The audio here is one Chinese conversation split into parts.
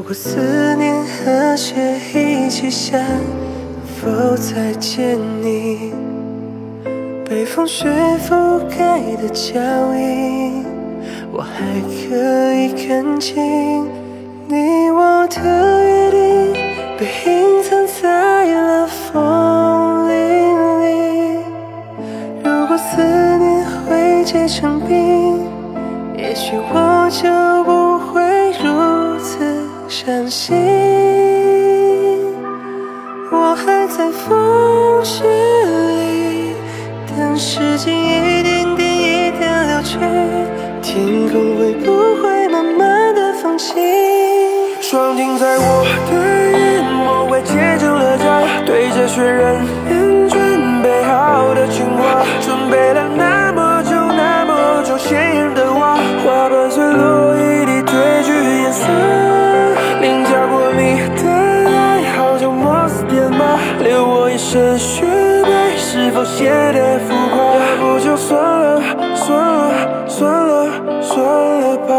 如果思念和雪一起下，否再见你？被风雪覆盖的脚印，我还可以看清你我的约定，被隐藏在了风铃里。如果思念会结成冰，也许我就不此伤心。我还在风雪里，等时间一点点一点流去，天空会不会慢慢的放晴？霜停在我的眼，我会结成了痂，对着雪人留我一身血泪，是否写得浮夸？要不就算了，算了，算了，算了吧。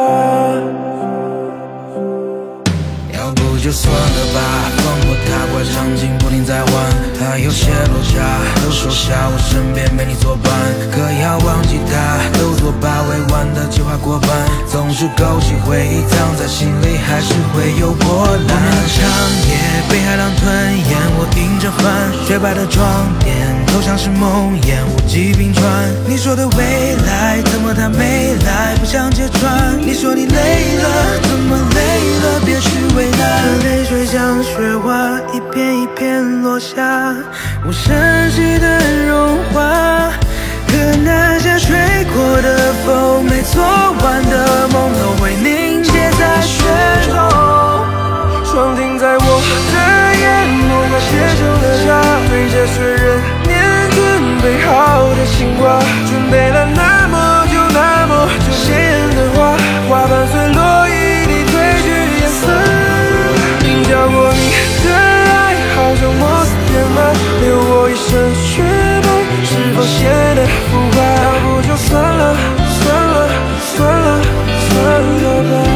要不就算了吧，放过他，怪场景不停在换，还有些落下，都收下，我身边没你作伴。可要忘记他，都作罢，未完的计划过半，总是勾起回忆，藏在心里，还白的窗点，都像是梦魇，无疾冰川。你说的未来，怎么它没来？不想揭穿。你说你累了，怎么累了？别去为难。泪水像雪花，一片一片落下，无声息的融化。可那些吹过的风，没做完的朦胧。在确认，念准备好的情话，准备了那么久那么久，鲜艳的花，花瓣碎落一地，褪去颜色，你教过你的爱，好像摩斯填满，留我一身雪白，是否显得浮夸？要不就算了算了算了算了吧。